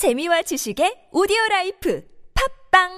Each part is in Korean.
재미와 지식의 오디오 라이프 팟빵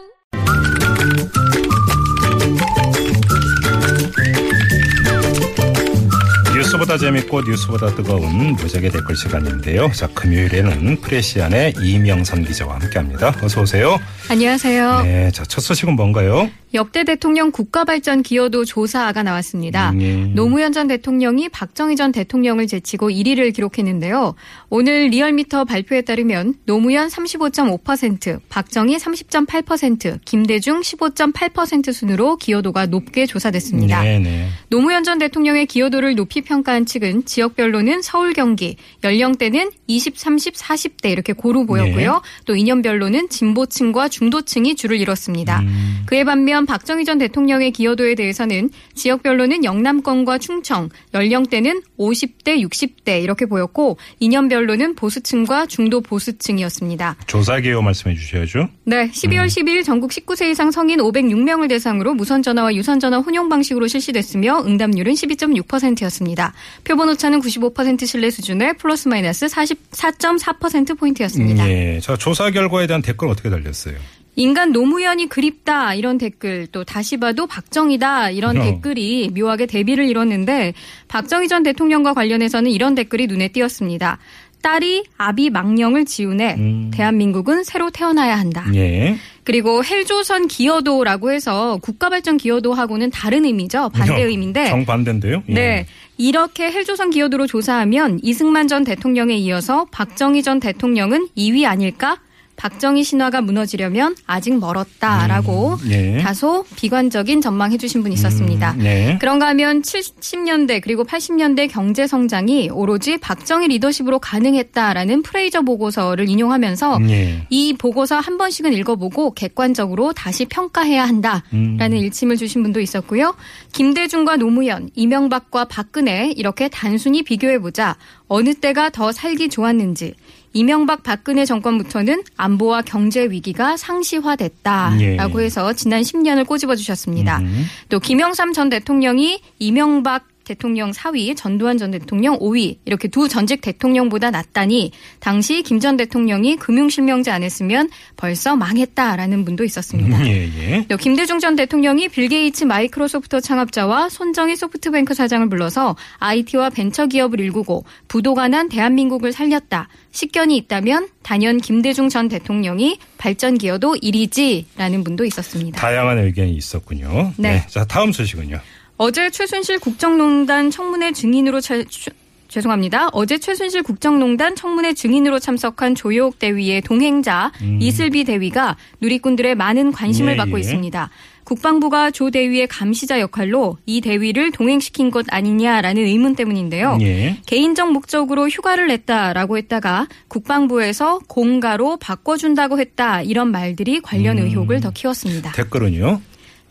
뉴스보다 재밌고 뉴스보다 뜨거운 무적의 댓글 시간인데요. 자, 금요일에는 프레시안의 이명선 기자와 함께합니다. 어서 오세요. 안녕하세요. 네, 자, 첫 소식은 뭔가요? 역대 대통령 국가발전 기여도 조사가 나왔습니다. 음, 예. 노무현 전 대통령이 박정희 전 대통령을 제치고 1위를 기록했는데요. 오늘 리얼미터 발표에 따르면 노무현 35.5%, 박정희 30.8%, 김대중 15.8% 순으로 기여도가 높게 조사됐습니다. 네, 네. 노무현 전 대통령의 기여도를 높이 평가한 측은 지역별로는 서울 경기, 연령대는 20, 30, 40대 이렇게 고루 보였고요. 네. 또 이념별로는 진보층과 중도층이 줄을 이뤘습니다. 음. 그에 반면 박정희 전 대통령의 기여도에 대해서는 지역별로는 영남권과 충청, 연령대는 50대, 60대 이렇게 보였고 이념별로는 보수층과 중도 보수층이었습니다. 조사 개요 말씀해 주셔야죠. 네, 12월 12일 전국 19세 이상 성인 506명을 대상으로 무선 전화와 유선 전화 혼용 방식으로 실시됐으며 응답률은 12.6%였습니다. 표본 오차는 95% 신뢰 수준의 플러스 마이너스 44.4% 포인트였습니다. 예. 자, 조사 결과에 대한 댓글 어떻게 달렸어요? 인간 노무현이 그립다 이런 댓글 또 다시 봐도 박정희다 이런 어. 댓글이 묘하게 대비를 이뤘는데 박정희 전 대통령과 관련해서는 이런 댓글이 눈에 띄었습니다. 딸이 아비 망령을 지우네. 음. 대한민국은 새로 태어나야 한다. 예. 그리고 헬조선 기여도라고 해서 국가발전 기여도하고는 다른 의미죠. 반대 의미인데. 정반대인데요? 예. 네. 이렇게 헬조선 기여도로 조사하면 이승만 전 대통령에 이어서 박정희 전 대통령은 2위 아닐까? 박정희 신화가 무너지려면 아직 멀었다라고 음, 예. 다소 비관적인 전망해 주신 분이 있었습니다. 음, 네. 그런가 하면 70년대 그리고 80년대 경제 성장이 오로지 박정희 리더십으로 가능했다라는 프레이저 보고서를 인용하면서 예. 이 보고서 한 번씩은 읽어보고 객관적으로 다시 평가해야 한다라는 음. 일침을 주신 분도 있었고요. 김대중과 노무현, 이명박과 박근혜 이렇게 단순히 비교해보자 어느 때가 더 살기 좋았는지 이명박 박근혜 정권부터는 안보와 경제 위기가 상시화됐다라고 예. 해서 지난 10년을 꼬집어 주셨습니다. 음. 또 김영삼 전 대통령이 이명박 대통령 4위, 전두환 전 대통령 5위 이렇게 두 전직 대통령보다 낫다니 당시 김 전 대통령이 금융실명제 안 했으면 벌써 망했다라는 분도 있었습니다. 예, 예. 또 김대중 전 대통령이 빌 게이츠 마이크로소프트 창업자와 손정의 소프트뱅크 사장을 불러서 IT와 벤처 기업을 일구고 부도가 난 대한민국을 살렸다. 식견이 있다면 단연 김대중 전 대통령이 발전 기여도 1위지라는 분도 있었습니다. 다양한 의견이 있었군요. 네. 자, 다음 소식은요. 어제 최순실 국정농단 청문회 증인으로 차- 추- 죄송합니다. 어제 최순실 국정농단 청문회 증인으로 참석한 조여옥 대위의 동행자 이슬비 대위가 누리꾼들의 많은 관심을 예, 받고 예. 있습니다. 국방부가 조 대위의 감시자 역할로 이 대위를 동행시킨 것 아니냐라는 의문 때문인데요. 예. 개인적 목적으로 휴가를 냈다라고 했다가 국방부에서 공가로 바꿔준다고 했다 이런 말들이 관련 음. 의혹을 더 키웠습니다. 댓글은요.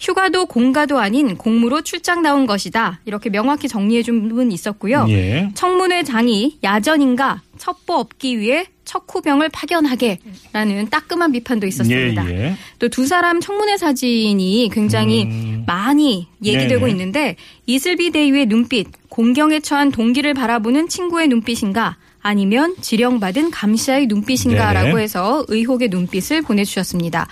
휴가도 공가도 아닌 공무로 출장 나온 것이다. 이렇게 명확히 정리해 준 분 있었고요. 예. 청문회 장이 야전인가 첩보 없기 위해 척후병을 파견하게라는 따끔한 비판도 있었습니다. 예, 예. 또두 사람 청문회 사진이 굉장히 음. 많이 얘기되고 네네. 있는데 이슬비 대위의 눈빛, 공경에 처한 동기를 바라보는 친구의 눈빛인가 아니면 지령받은 감시자의 눈빛인가라고 네네. 해서 의혹의 눈빛을 보내주셨습니다.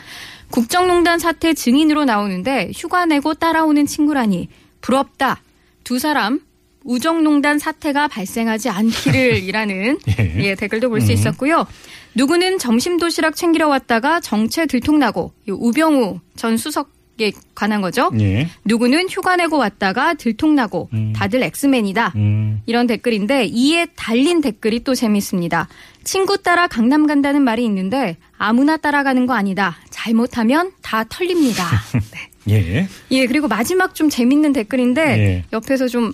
국정농단 사태 증인으로 나오는데 휴가 내고 따라오는 친구라니 부럽다. 두 사람 우정농단 사태가 발생하지 않기를 이라는 예. 예, 댓글도 볼수 있었고요. 누구는 점심 도시락 챙기러 왔다가 정체 들통나고 이 우병우 전 수석 에 관한 거죠. 예. 누구는 휴가 내고 왔다가 들통나고 음. 다들 엑스맨이다. 음. 이런 댓글인데 이에 달린 댓글이 또 재밌습니다. 친구 따라 강남 간다는 말이 있는데 아무나 따라가는 거 아니다. 잘못하면 다 털립니다. 네. 예. 예, 그리고 마지막 좀 재밌는 댓글인데 예. 옆에서 좀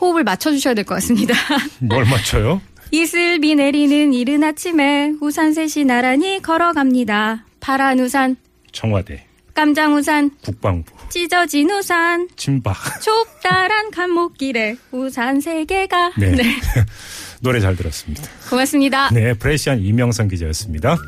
호흡을 맞춰주셔야 될 것 같습니다. 뭘 맞춰요? 이슬비 내리는 이른 아침에 우산 셋이 나란히 걸어갑니다. 파란 우산, 청와대, 깜장 우산, 국방부, 찢어진 우산, 친박. 좁다란 감목길에 우산 세 개가. 네. 네. 노래 잘 들었습니다. 고맙습니다. 네, 프레시안 이명선 기자였습니다.